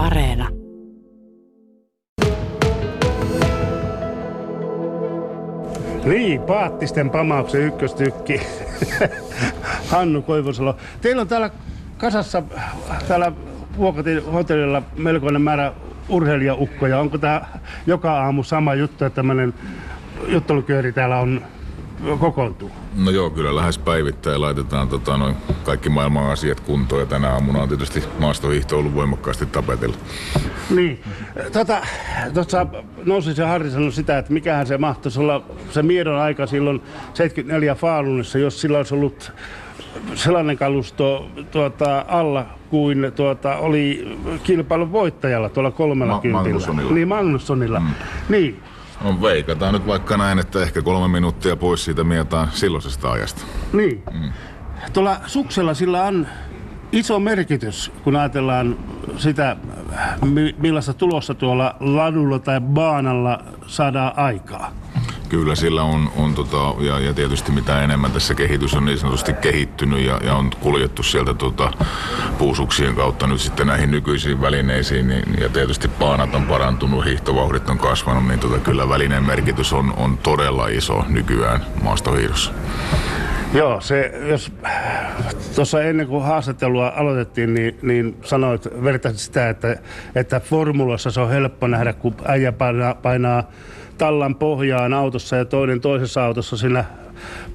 Areena. Niin, Paattisten pamauksen ykköstykki. Hannu Koivusalo. Teillä on täällä kasassa, täällä Vuokatin hotellilla melkoinen määrä urheilijaukkoja. Onko tämä joka aamu sama juttu, että tämmöinen juttelukööri täällä on kokoontuu? No joo, kyllä lähes päivittäin laitetaan tota, noin kaikki maailman asiat kuntoon ja tänä aamuna on tietysti maastohiihto ollut voimakkaasti tapetilla. Niin. Tota, tuossa nousi se Harri sanoi sitä, että mikähän se mahtaisi olla se miedon aika silloin 74 Faalunissa, jos sillä olisi ollut sellainen kalusto tuota, alla kuin tuota, oli kilpailun voittajalla tuolla kolmella Ma- kympillä. Magnussonilla. Niin, Magnussonilla. Mm. Niin. No veikataan nyt vaikka näin, että ehkä kolme minuuttia pois siitä mietaan silloisesta ajasta. Niin. Mm. Tuolla suksella sillä on iso merkitys, kun ajatellaan sitä, mi- millaista tulosta tuolla ladulla tai baanalla saadaan aikaa. Kyllä sillä on, on tota, ja, ja, tietysti mitä enemmän tässä kehitys on niin sanotusti kehittynyt ja, ja on kuljettu sieltä tota, puusuksien kautta nyt sitten näihin nykyisiin välineisiin niin, ja tietysti paanat on parantunut, hiihtovauhdit on kasvanut, niin tota, kyllä välineen merkitys on, on todella iso nykyään maastohiidossa. Joo, se, jos tuossa ennen kuin haastattelua aloitettiin, niin, niin sanoit, vertasit sitä, että, että formulassa se on helppo nähdä, kun äijä painaa, painaa tallan pohjaan autossa ja toinen toisessa autossa siinä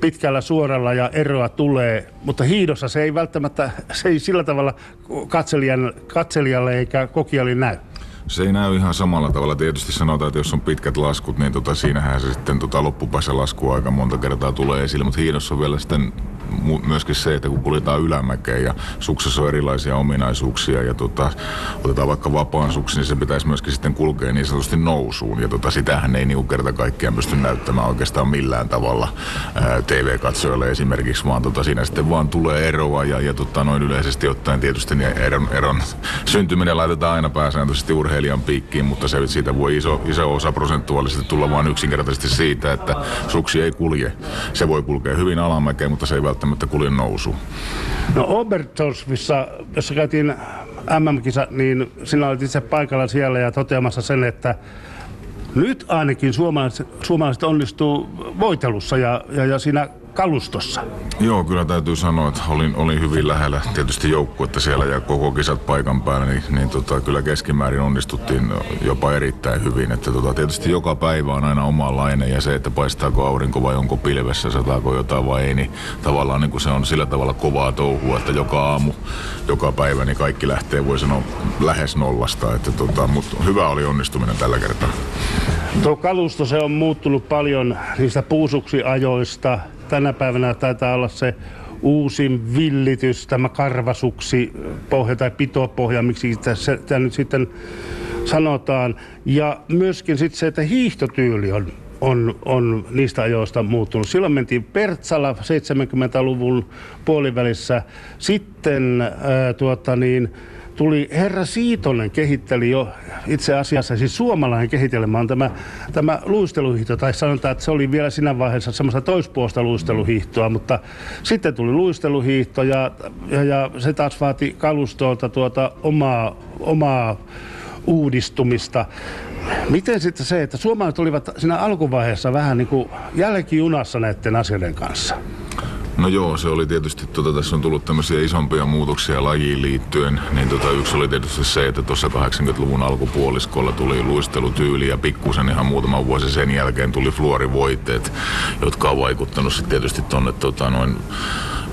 pitkällä suoralla ja eroa tulee, mutta hiidossa se ei välttämättä, se ei sillä tavalla katselijan, katselijalle eikä kokijalle näy. Se ei näy ihan samalla tavalla. Tietysti sanotaan, että jos on pitkät laskut, niin tota, siinähän se sitten tota, loppupäässä lasku aika monta kertaa tulee esille. Mutta hiidossa on vielä sitten myöskin se, että kun kuljetaan ylämäkeen ja suksessa on erilaisia ominaisuuksia ja tota, otetaan vaikka vapaan suksi, niin se pitäisi myöskin sitten kulkea niin sanotusti nousuun. Ja tota, sitähän ei niinku kerta kaikkiaan pysty näyttämään oikeastaan millään tavalla TV-katsojalle esimerkiksi, vaan tota, siinä sitten vaan tulee eroa ja, ja tota, noin yleisesti ottaen tietysti niin eron, eron syntyminen laitetaan aina pääsääntöisesti urheilijan piikkiin, mutta se, siitä voi iso, iso osa prosentuaalisesti tulla vain yksinkertaisesti siitä, että suksi ei kulje. Se voi kulkea hyvin alamäkeen, mutta se ei välttämättä kulje nousuun. No Oberstdorfissa, jossa käytiin MM-kisa, niin sinä olit itse paikalla siellä ja toteamassa sen, että nyt ainakin suomalaiset, suomalaiset onnistuu voitelussa ja, ja, ja siinä kalustossa. Joo, kyllä täytyy sanoa, että olin, olin hyvin lähellä tietysti joukkuetta siellä ja koko kisat paikan päällä, niin, niin tota, kyllä keskimäärin onnistuttiin jopa erittäin hyvin. Että tota, tietysti joka päivä on aina omanlainen ja se, että paistaako aurinko vai onko pilvessä, sataako jotain vai ei, niin tavallaan niin kuin se on sillä tavalla kovaa touhua, että joka aamu, joka päivä, niin kaikki lähtee, voi sanoa, lähes nollasta. Että tota, mutta hyvä oli onnistuminen tällä kertaa. Tuo kalusto se on muuttunut paljon niistä puusuksiajoista. Tänä päivänä taitaa olla se uusin villitys, tämä karvasuksi pohja tai pitopohja, miksi tämä nyt sitten sanotaan. Ja myöskin sitten se, että hiihtotyyli on, on, on niistä ajoista muuttunut. Silloin mentiin Pertsala 70-luvun puolivälissä. Sitten ää, tuota niin, tuli Herra Siitonen kehitteli jo itse asiassa, siis suomalainen kehitelmä on tämä, tämä luisteluhiihto, tai sanotaan, että se oli vielä siinä vaiheessa semmoista toispuosta luisteluhiihtoa, mutta sitten tuli luisteluhiihto ja, ja, ja se taas vaati kalustolta tuota omaa, omaa uudistumista. Miten sitten se, että suomalaiset olivat siinä alkuvaiheessa vähän niin kuin jälkijunassa näiden asioiden kanssa? No joo, se oli tietysti, tota, tässä on tullut tämmöisiä isompia muutoksia lajiin liittyen, niin tota, yksi oli tietysti se, että tuossa 80-luvun alkupuoliskolla tuli luistelutyyli ja pikkusen ihan muutama vuosi sen jälkeen tuli fluorivoiteet, jotka on vaikuttanut sitten tietysti tuonne tota, noin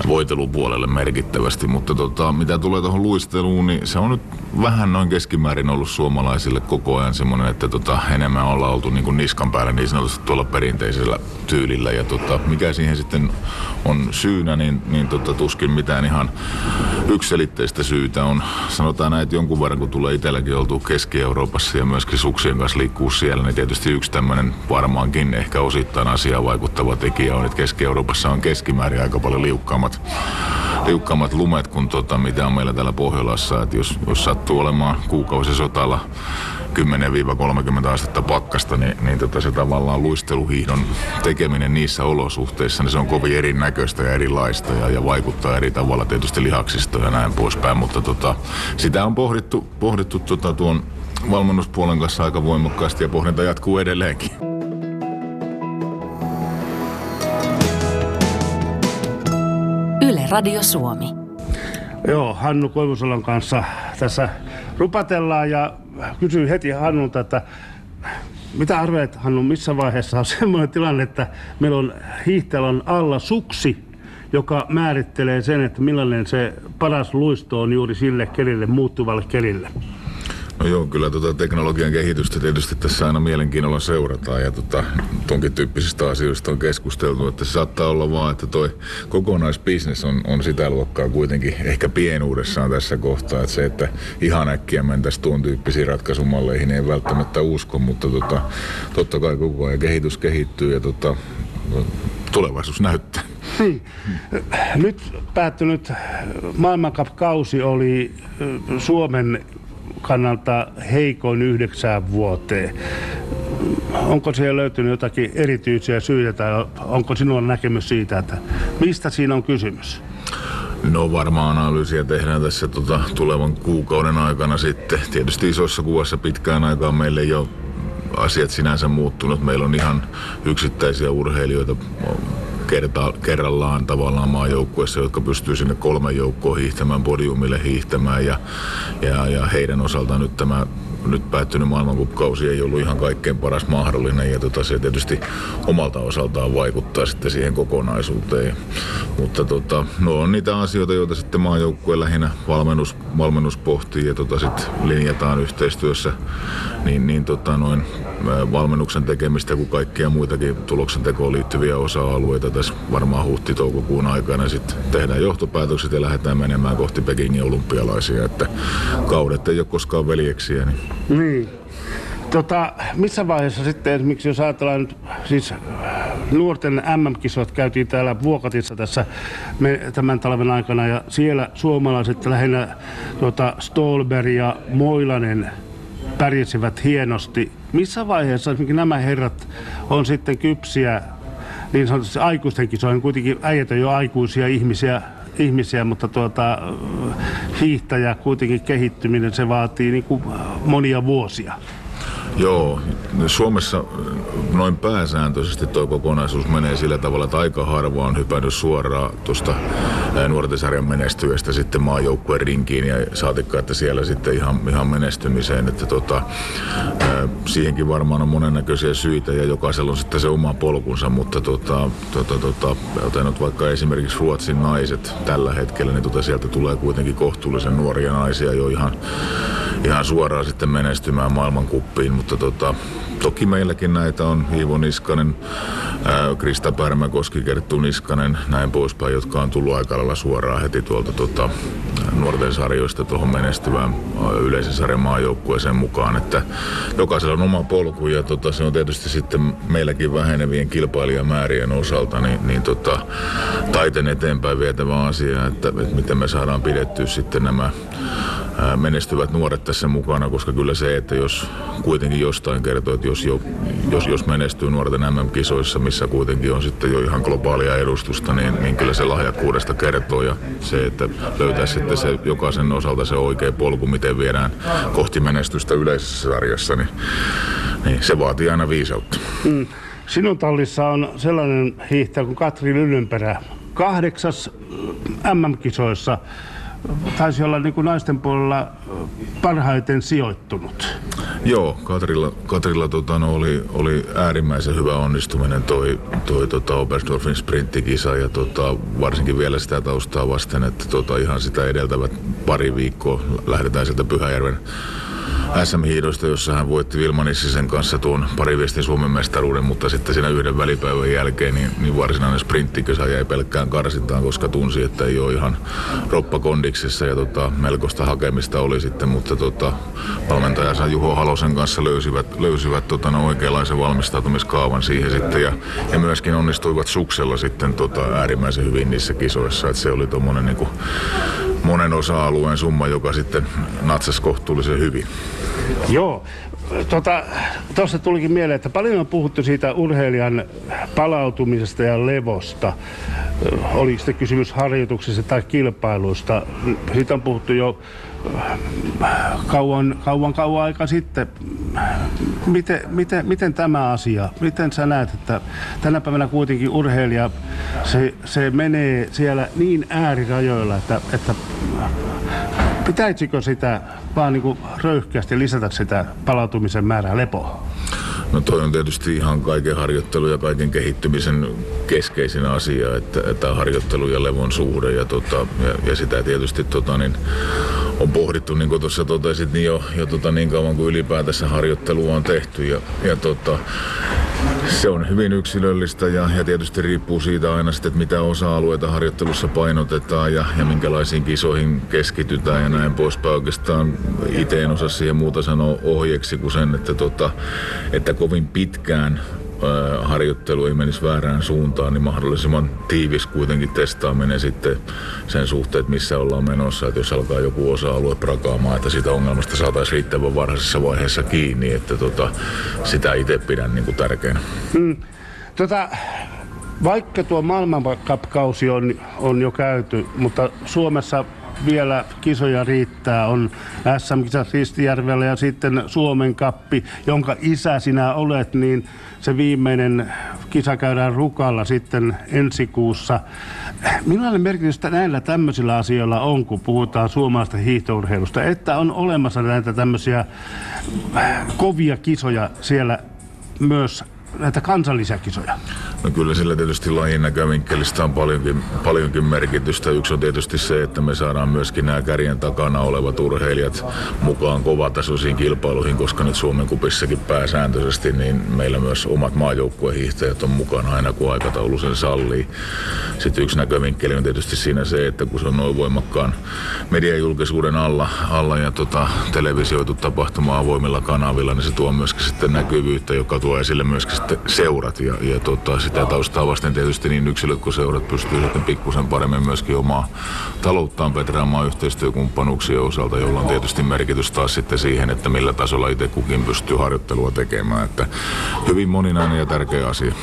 voitelupuolelle merkittävästi, mutta tota, mitä tulee tuohon luisteluun, niin se on nyt vähän noin keskimäärin ollut suomalaisille koko ajan semmoinen, että tota, enemmän ollaan oltu niin kuin niskan päällä niin sanotusti tuolla perinteisellä tyylillä. Ja tota, mikä siihen sitten on syynä, niin, niin tota, tuskin mitään ihan ykselitteistä syytä on. Sanotaan näin, että jonkun verran kun tulee itselläkin oltu Keski-Euroopassa ja myöskin suksien kanssa liikkuu siellä, niin tietysti yksi tämmöinen varmaankin ehkä osittain asiaan vaikuttava tekijä on, että Keski-Euroopassa on keskimäärin aika paljon liukkaammat, liukkaammat lumet kuin tota, mitä on meillä täällä Pohjolassa. Että jos, jos sattuu olemaan kuukausisotalla 10-30 astetta pakkasta, niin, niin tota se tavallaan luisteluhiihdon tekeminen niissä olosuhteissa, niin se on kovin erinäköistä ja erilaista ja, ja vaikuttaa eri tavalla tietysti lihaksista ja näin poispäin, mutta tota, sitä on pohdittu, pohdittu tota tuon valmennuspuolen kanssa aika voimakkaasti ja pohdinta jatkuu edelleenkin. Yle Radio Suomi. Joo, Hannu Koivusalon kanssa tässä rupatellaan ja kysyin heti Hannulta, että mitä arvelet Hannu, missä vaiheessa on semmoinen tilanne, että meillä on hiihtelon alla suksi, joka määrittelee sen, että millainen se paras luisto on juuri sille kelille, muuttuvalle kelille? No joo, kyllä tota teknologian kehitystä tietysti tässä aina mielenkiinnolla seurataan ja tota, tonkin tyyppisistä asioista on keskusteltu, että se saattaa olla vaan, että toi kokonaisbisnes on, on sitä luokkaa kuitenkin ehkä pienuudessaan tässä kohtaa, että se, että ihan äkkiä mentäisiin tuon tyyppisiin ratkaisumalleihin ei välttämättä usko, mutta tota, totta kai koko ajan kehitys kehittyy ja tota, tulevaisuus näyttää. Niin. Nyt päättynyt maailmankap-kausi oli Suomen kannalta heikoin yhdeksään vuoteen. Onko siellä löytynyt jotakin erityisiä syitä tai onko sinulla näkemys siitä, että mistä siinä on kysymys? No varmaan analyysiä tehdään tässä tota, tulevan kuukauden aikana sitten. Tietysti isossa kuvassa pitkään aikaan meille jo asiat sinänsä muuttunut. Meillä on ihan yksittäisiä urheilijoita kerta, kerrallaan tavallaan maajoukkueessa, jotka pystyy sinne kolme joukkoa hiihtämään, podiumille hiihtämään ja, ja, ja heidän osaltaan nyt tämä nyt päättynyt maailmankupkausi ei ollut ihan kaikkein paras mahdollinen ja tota, se tietysti omalta osaltaan vaikuttaa sitten siihen kokonaisuuteen. Mutta tota, no on niitä asioita, joita sitten maajoukkue lähinnä valmennus, valmennus pohtii ja tota, sitten linjataan yhteistyössä niin, niin tota, noin, valmennuksen tekemistä kuin kaikkia muitakin tuloksen tekoon liittyviä osa-alueita tässä varmaan huhti-toukokuun aikana sitten tehdään johtopäätökset ja lähdetään menemään kohti Pekingin olympialaisia, että kaudet ei ole koskaan veljeksiä. Niin niin. Tota, missä vaiheessa sitten esimerkiksi, jos ajatellaan nyt, siis nuorten MM-kisat käytiin täällä Vuokatissa tässä me, tämän talven aikana ja siellä suomalaiset lähinnä tuota, Stolberg ja Moilanen pärjäsivät hienosti. Missä vaiheessa esimerkiksi nämä herrat on sitten kypsiä niin sanotusti aikuisten kisoihin, kuitenkin äijät on jo aikuisia ihmisiä, ihmisiä, mutta tuota, hiihtäjä kuitenkin kehittyminen, se vaatii niin kuin monia vuosia. Joo, Suomessa noin pääsääntöisesti tuo kokonaisuus menee sillä tavalla, että aika harva on hypännyt suoraan tuosta nuorten sarjan menestyjästä sitten maajoukkueen rinkiin ja saatikka, että siellä sitten ihan, ihan menestymiseen. Että tota, siihenkin varmaan on monennäköisiä syitä ja jokaisella on sitten se oma polkunsa, mutta tota, tota, tota, otan nyt vaikka esimerkiksi Ruotsin naiset tällä hetkellä, niin tota, sieltä tulee kuitenkin kohtuullisen nuoria naisia jo ihan, ihan suoraan sitten menestymään maailmankuppiin, mutta tota, toki meilläkin näitä on. Iivo Niskanen, ää, Krista Pärmäkoski, Kerttu Niskanen, näin poispäin, jotka on tullut aika lailla suoraan heti tuolta tota, nuorten sarjoista tuohon menestyvään yleisen sarjan maajoukkueeseen mukaan, että jokaisella on oma polku ja tota, se on tietysti sitten meilläkin vähenevien kilpailijamäärien osalta niin, niin tota, taiten eteenpäin vietävä asia, että, että miten me saadaan pidettyä sitten nämä menestyvät nuoret tässä mukana, koska kyllä se, että jos kuitenkin jostain kertoo, että jos, jo, jos, jos menestyy nuorten MM-kisoissa, missä kuitenkin on sitten jo ihan globaalia edustusta, niin, niin kyllä se lahjakkuudesta kertoo ja se, että löytää sitten se jokaisen osalta se oikea polku, miten viedään kohti menestystä yleisessä sarjassa, niin, niin se vaatii aina viisautta. Mm. Sinun tallissa on sellainen hiihtäjä kuin Katri Lyllynperä, kahdeksas MM-kisoissa taisi olla niin kuin naisten puolella parhaiten sijoittunut. Joo, Katrilla, Katrilla tota, no, oli, oli äärimmäisen hyvä onnistuminen toi, toi tota Oberstdorfin sprinttikisa ja tota, varsinkin vielä sitä taustaa vasten, että tota, ihan sitä edeltävät pari viikkoa lähdetään sieltä Pyhäjärven SM-hiidosta, jossa hän voitti Vilma Nissisen kanssa tuon pariviestin Suomen mestaruuden, mutta sitten siinä yhden välipäivän jälkeen niin, niin varsinainen sprinttikisa jäi pelkkään karsintaan, koska tunsi, että ei ole ihan roppakondiksessa ja tota, melkoista hakemista oli sitten, mutta tota, valmentajansa Juho Halosen kanssa löysivät, löysivät tota, no, oikeanlaisen valmistautumiskaavan siihen sitten ja, ja myöskin onnistuivat suksella sitten tota, äärimmäisen hyvin niissä kisoissa, että se oli tuommoinen niin monen osa-alueen summa, joka sitten natsasi kohtuullisen hyvin. Joo. Tuossa tota, tulikin mieleen, että paljon on puhuttu siitä urheilijan palautumisesta ja levosta. Oli sitten kysymys harjoituksista tai kilpailuista. Siitä on puhuttu jo kauan, kauan, kauan aika sitten. Miten, miten, miten tämä asia, miten sä näet, että tänä päivänä kuitenkin urheilija, se, se menee siellä niin äärirajoilla, että, että pitäisikö sitä vaan niin röyhkeästi lisätä sitä palautumisen määrää lepoa? No toi on tietysti ihan kaiken harjoittelu ja kaiken kehittymisen keskeisin asia, että, että harjoittelu ja levon suhde ja, tota, ja, ja sitä tietysti tota, niin, on pohdittu, niin kuin tuossa totesit, niin jo, jo tota, niin kauan kuin ylipäätänsä harjoittelua on tehty. Ja, ja tota, se on hyvin yksilöllistä ja, ja tietysti riippuu siitä aina sitten, että mitä osa-alueita harjoittelussa painotetaan ja, ja minkälaisiin kisoihin keskitytään ja näin poispäin. Oikeastaan itse en osaa siihen muuta sanoa ohjeeksi kuin sen, että, tota, että kovin pitkään harjoittelu ei menisi väärään suuntaan, niin mahdollisimman tiivis kuitenkin testaaminen sitten sen suhteen, että missä ollaan menossa. Että jos alkaa joku osa-alue prakaamaan, että sitä ongelmasta saataisiin riittävän varhaisessa vaiheessa kiinni, että tota, sitä itse pidän niin kuin tärkeänä. Hmm. Tota, vaikka tuo maailmankapkausi on, on jo käyty, mutta Suomessa vielä kisoja riittää. On SM-kisat Ristijärvellä ja sitten Suomen kappi, jonka isä sinä olet, niin se viimeinen kisa käydään Rukalla sitten ensi kuussa. Millainen merkitys näillä tämmöisillä asioilla on, kun puhutaan suomalaista hiihtourheilusta, että on olemassa näitä tämmöisiä kovia kisoja siellä myös näitä kansallisia kisoja? No kyllä sillä tietysti lajin näkövinkkelistä on paljonkin, paljonkin merkitystä. Yksi on tietysti se, että me saadaan myöskin nämä kärjen takana olevat urheilijat mukaan kovatasoisiin kilpailuihin, koska nyt Suomen kupissakin pääsääntöisesti, niin meillä myös omat maajoukkuehiihtäjät on mukana aina kun aikataulu sen sallii. Sitten yksi näkövinkkeli on tietysti siinä se, että kun se on noin voimakkaan mediajulkisuuden alla, alla ja tota, televisioitu tapahtuma avoimilla kanavilla, niin se tuo myöskin sitten näkyvyyttä, joka tuo esille myöskin sitten seurat ja, ja tota, sitä taustaa vasten tietysti niin yksilöt kuin seurat pystyy sitten pikkusen paremmin myöskin omaa talouttaan petraamaan yhteistyökumppanuuksien osalta, jolla on tietysti merkitys taas sitten siihen, että millä tasolla itse kukin pystyy harjoittelua tekemään. Että hyvin moninainen ja tärkeä asia.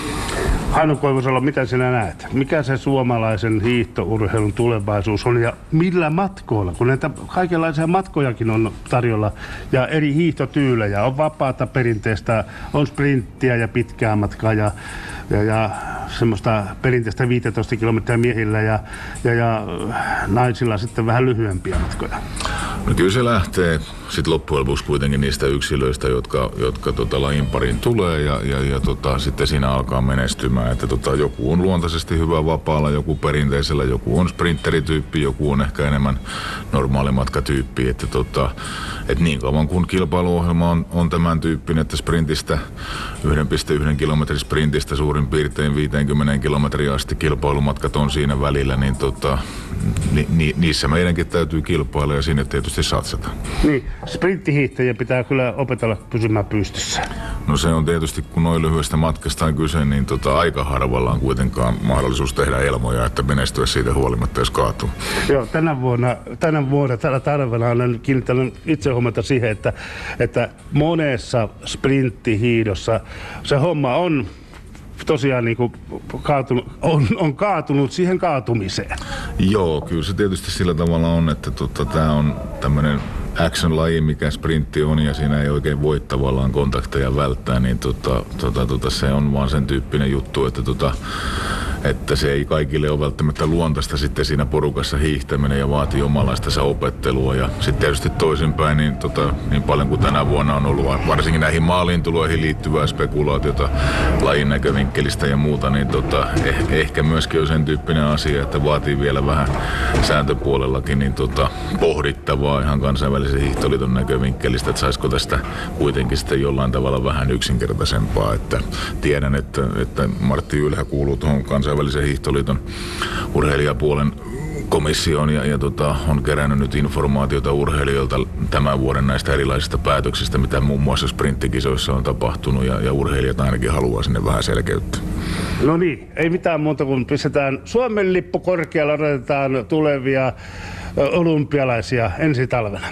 Hannu Koivusalo, mitä sinä näet? Mikä se suomalaisen hiihtourheilun tulevaisuus on ja millä matkoilla? Kun näitä kaikenlaisia matkojakin on tarjolla ja eri hiihtotyylejä. On vapaata perinteistä, on sprinttiä ja pitkää matkaa ja, ja, ja semmoista perinteistä 15 kilometriä miehillä ja, ja, ja naisilla sitten vähän lyhyempiä matkoja. No kyllä se lähtee sitten loppujen lopuksi kuitenkin niistä yksilöistä, jotka, jotka tota, lajin pariin tulee ja, ja, ja tota, sitten siinä alkaa menestymään. Että tota, joku on luontaisesti hyvä vapaalla, joku perinteisellä, joku on sprinterityyppi, joku on ehkä enemmän normaalimatkatyyppi. Että tota, et niin kauan kun kilpailuohjelma on, on tämän tyyppinen, että sprintistä 1,1 kilometrin sprintistä suurin piirtein 50 kilometriä asti kilpailumatkat on siinä välillä, niin tota, ni, ni, niissä meidänkin täytyy kilpailla ja sinne tietysti satsata. Niin, sprinttihiihtäjä pitää kyllä opetella pysymään pystyssä. No se on tietysti, kun noin lyhyestä matkasta on kyse, niin tota, aika harvalla on kuitenkaan mahdollisuus tehdä elmoja, että menestyä siitä huolimatta, jos kaatuu. Joo, tänä vuonna, tänä vuonna tällä talvella olen kiinnittänyt itse huomata siihen, että, että monessa sprinttihiidossa se homma on tosiaan niin kuin kaatunut, on, on kaatunut siihen kaatumiseen. Joo, kyllä se tietysti sillä tavalla on, että tota, tämä on tämmöinen action-laji, mikä sprintti on, ja siinä ei oikein voi tavallaan kontakteja välttää, niin tota, tota, tota, se on vaan sen tyyppinen juttu, että tota, että se ei kaikille ole välttämättä luontaista sitten siinä porukassa hiihtäminen ja vaatii omanlaista opettelua. Ja sitten tietysti toisinpäin, niin, tota, niin paljon kuin tänä vuonna on ollut varsinkin näihin maalintuloihin liittyvää spekulaatiota lajin näkövinkkelistä ja muuta, niin tota, eh, ehkä myöskin on sen tyyppinen asia, että vaatii vielä vähän sääntöpuolellakin niin tota, pohdittavaa ihan kansainvälisen hiihtoliiton näkövinkkelistä, että saisiko tästä kuitenkin sitten jollain tavalla vähän yksinkertaisempaa. Että tiedän, että, että Martti Ylhä kuuluu tuohon kansainväliseen kansainvälisen hiihtoliiton urheilijapuolen komissioon ja, ja tota, on kerännyt nyt informaatiota urheilijoilta tämän vuoden näistä erilaisista päätöksistä, mitä muun muassa sprinttikisoissa on tapahtunut ja, ja urheilijat ainakin haluaa sinne vähän selkeyttä. No niin, ei mitään muuta kuin pistetään Suomen lippu korkealla, odotetaan tulevia olympialaisia ensi talvena.